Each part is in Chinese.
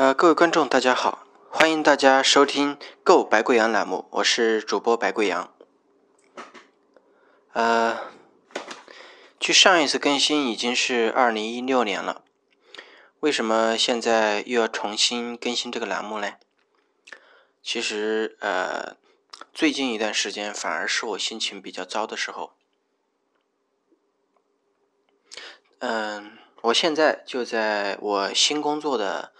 呃，各位观众，大家好，欢迎大家收听《购白贵阳》栏目，我是主播白贵阳。呃，距上一次更新已经是二零一六年了，为什么现在又要重新更新这个栏目呢？其实，呃，最近一段时间反而是我心情比较糟的时候。嗯，我现在就在我新工作的。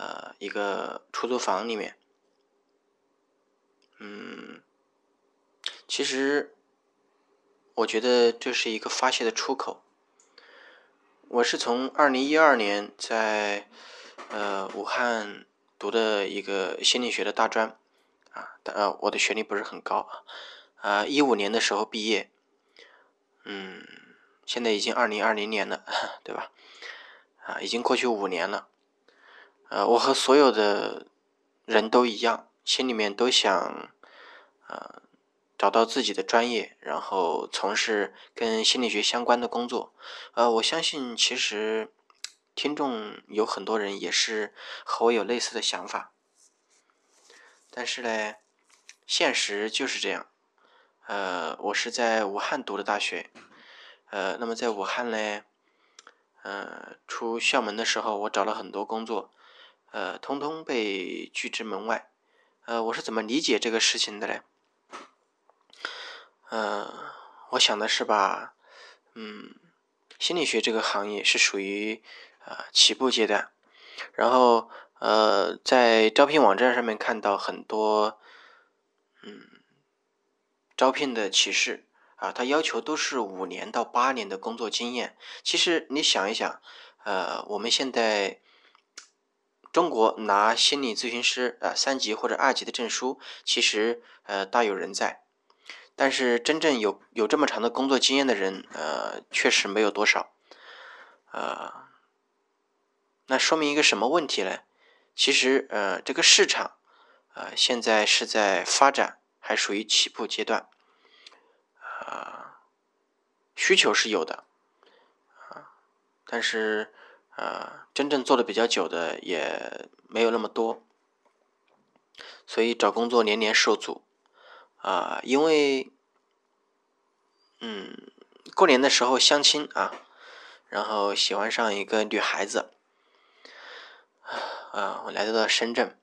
呃，一个出租房里面，嗯，其实我觉得这是一个发泄的出口。我是从二零一二年在呃武汉读的一个心理学的大专啊，但呃，我的学历不是很高啊啊，一五年的时候毕业，嗯，现在已经二零二零年了，对吧？啊，已经过去五年了。呃，我和所有的人都一样，心里面都想，呃，找到自己的专业，然后从事跟心理学相关的工作。呃，我相信其实听众有很多人也是和我有类似的想法，但是呢，现实就是这样。呃，我是在武汉读的大学，呃，那么在武汉呢，呃，出校门的时候，我找了很多工作。呃，通通被拒之门外。呃，我是怎么理解这个事情的嘞？呃，我想的是吧，嗯，心理学这个行业是属于啊起步阶段，然后呃，在招聘网站上面看到很多嗯招聘的启事啊，他要求都是五年到八年的工作经验。其实你想一想，呃，我们现在。中国拿心理咨询师啊三级或者二级的证书，其实呃大有人在，但是真正有有这么长的工作经验的人，呃确实没有多少，呃，那说明一个什么问题呢？其实呃这个市场呃现在是在发展，还属于起步阶段，啊需求是有的，啊但是。呃，真正做的比较久的也没有那么多，所以找工作年年受阻。啊，因为，嗯，过年的时候相亲啊，然后喜欢上一个女孩子，啊，我来到了深圳，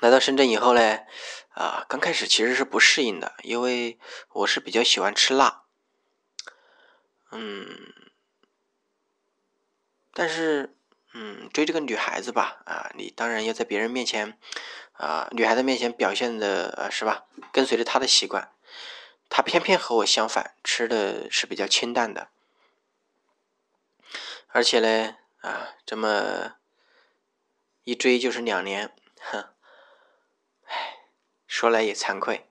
来到深圳以后呢，啊，刚开始其实是不适应的，因为我是比较喜欢吃辣，嗯。但是，嗯，追这个女孩子吧，啊，你当然要在别人面前，啊，女孩子面前表现的，呃，是吧？跟随着她的习惯，她偏偏和我相反，吃的是比较清淡的，而且呢，啊，这么一追就是两年，哼，唉，说来也惭愧，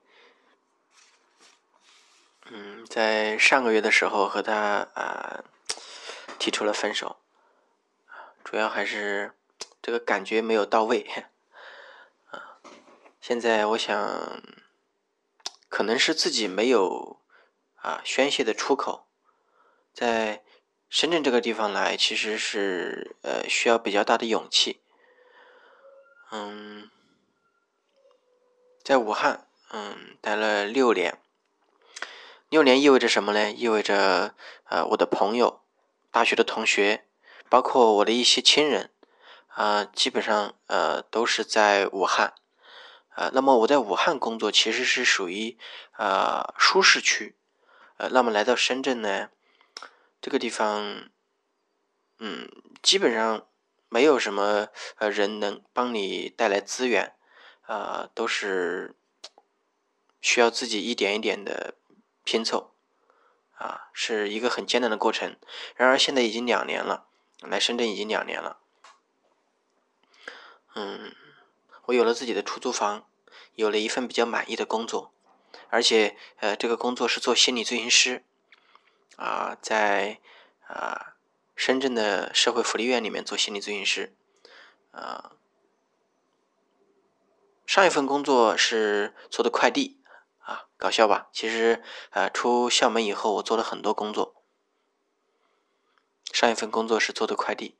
嗯，在上个月的时候和她啊提出了分手。主要还是这个感觉没有到位，啊，现在我想，可能是自己没有啊宣泄的出口，在深圳这个地方来，其实是呃需要比较大的勇气，嗯，在武汉嗯待了六年，六年意味着什么呢？意味着呃我的朋友，大学的同学。包括我的一些亲人，啊，基本上呃都是在武汉，呃，那么我在武汉工作其实是属于呃舒适区，呃，那么来到深圳呢，这个地方，嗯，基本上没有什么呃人能帮你带来资源，啊，都是需要自己一点一点的拼凑，啊，是一个很艰难的过程。然而现在已经两年了。来深圳已经两年了，嗯，我有了自己的出租房，有了一份比较满意的工作，而且呃，这个工作是做心理咨询师，啊，在啊深圳的社会福利院里面做心理咨询师，啊，上一份工作是做的快递，啊，搞笑吧？其实呃，出校门以后，我做了很多工作。上一份工作是做的快递，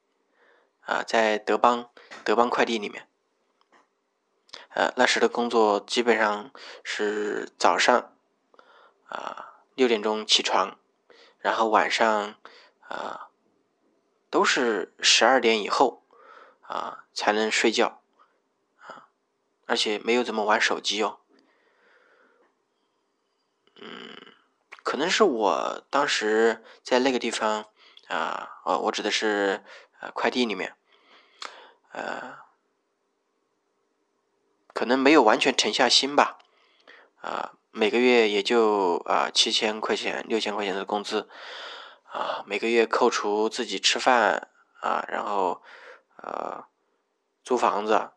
啊，在德邦德邦快递里面，呃，那时的工作基本上是早上啊六点钟起床，然后晚上啊都是十二点以后啊才能睡觉啊，而且没有怎么玩手机哦。嗯，可能是我当时在那个地方啊，哦，我指的是呃快递里面，呃，可能没有完全沉下心吧，啊，每个月也就啊七千块钱、六千块钱的工资，啊，每个月扣除自己吃饭啊，然后呃租房子。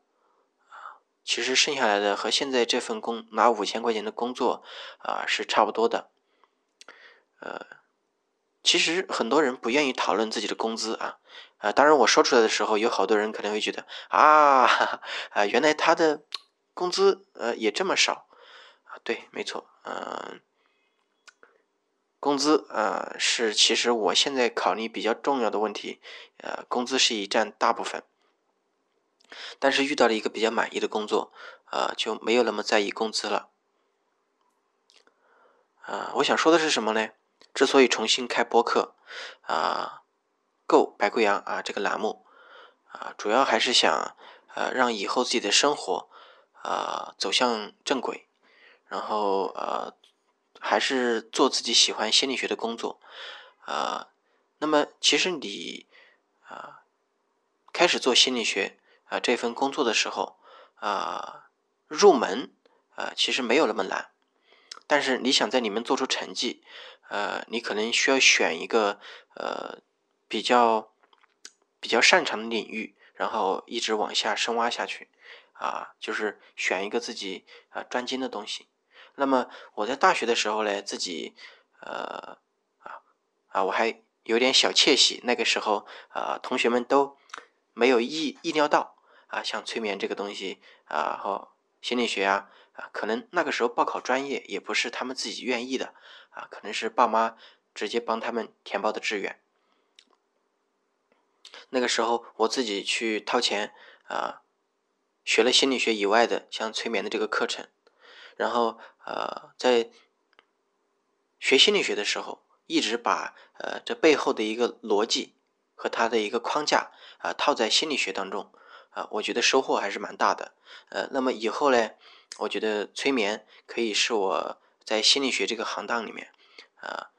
其实剩下来的和现在这份工拿五千块钱的工作啊是差不多的，呃，其实很多人不愿意讨论自己的工资啊，啊，当然我说出来的时候，有好多人可能会觉得啊，啊，原来他的工资呃也这么少啊，对，没错，嗯，工资呃是其实我现在考虑比较重要的问题，呃，工资是一占大部分。但是遇到了一个比较满意的工作，啊，就没有那么在意工资了。啊，我想说的是什么呢？之所以重新开播客，啊，够白贵阳啊这个栏目，啊，主要还是想，呃，让以后自己的生活，啊，走向正轨，然后呃，还是做自己喜欢心理学的工作，啊，那么其实你，啊，开始做心理学。啊，这份工作的时候，啊，入门啊，其实没有那么难，但是你想在里面做出成绩，呃，你可能需要选一个呃比较比较擅长的领域，然后一直往下深挖下去，啊，就是选一个自己啊专精的东西。那么我在大学的时候呢，自己呃啊啊，我还有点小窃喜，那个时候啊，同学们都没有意意料到。啊，像催眠这个东西啊，和心理学啊，啊，可能那个时候报考专业也不是他们自己愿意的，啊，可能是爸妈直接帮他们填报的志愿。那个时候我自己去掏钱啊，学了心理学以外的像催眠的这个课程，然后呃，在学心理学的时候，一直把呃这背后的一个逻辑和它的一个框架啊套在心理学当中。啊，我觉得收获还是蛮大的。呃，那么以后呢，我觉得催眠可以是我在心理学这个行当里面啊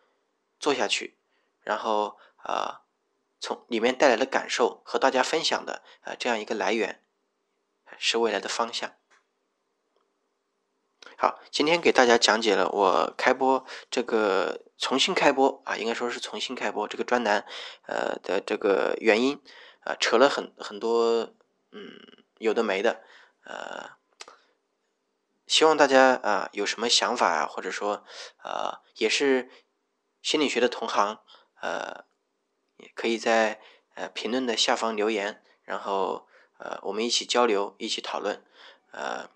做下去，然后啊从里面带来的感受和大家分享的啊这样一个来源，是未来的方向。好，今天给大家讲解了我开播这个重新开播啊，应该说是重新开播这个专栏呃的这个原因啊，扯了很很多。嗯，有的没的，呃，希望大家啊有什么想法啊，或者说呃也是心理学的同行，呃，也可以在呃评论的下方留言，然后呃我们一起交流，一起讨论。呃，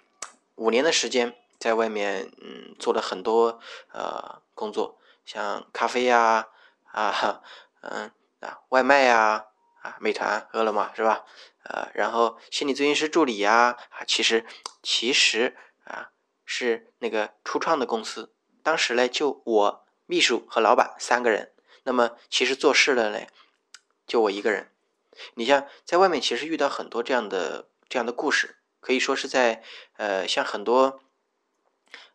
五年的时间在外面嗯做了很多呃工作，像咖啡呀啊嗯啊外卖呀。啊，美团、饿了么是吧？呃，然后心理咨询师助理呀，啊，其实其实啊是那个初创的公司，当时呢就我秘书和老板三个人，那么其实做事的呢就我一个人。你像在外面其实遇到很多这样的这样的故事，可以说是在呃像很多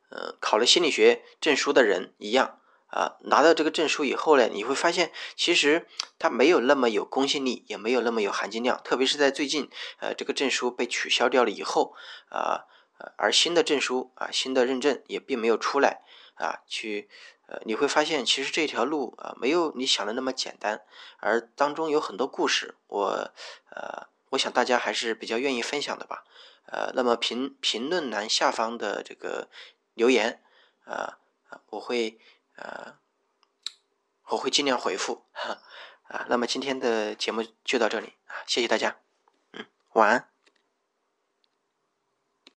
呃考了心理学证书的人一样。啊，拿到这个证书以后呢，你会发现其实它没有那么有公信力，也没有那么有含金量。特别是在最近，呃，这个证书被取消掉了以后，啊，而新的证书啊，新的认证也并没有出来，啊，去，呃，你会发现其实这条路啊，没有你想的那么简单，而当中有很多故事，我，呃，我想大家还是比较愿意分享的吧，呃，那么评评论栏下方的这个留言，啊，我会。呃，我会尽量回复哈啊。那么今天的节目就到这里啊，谢谢大家，嗯，晚安。